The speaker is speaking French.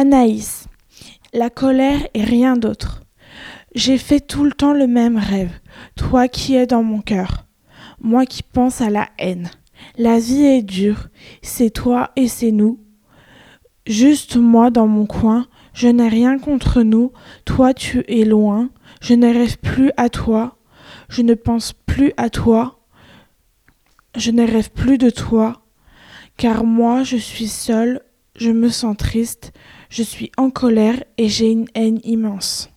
Anaïs, la colère est rien d'autre. J'ai fait tout le temps le même rêve, toi qui es dans mon cœur, moi qui pense à la haine. La vie est dure, c'est toi et c'est nous. Juste moi dans mon coin, je n'ai rien contre nous, toi tu es loin, je ne rêve plus à toi, je ne pense plus à toi, je ne rêve plus de toi, car moi je suis seule, je me sens triste, je suis en colère et j'ai une haine immense.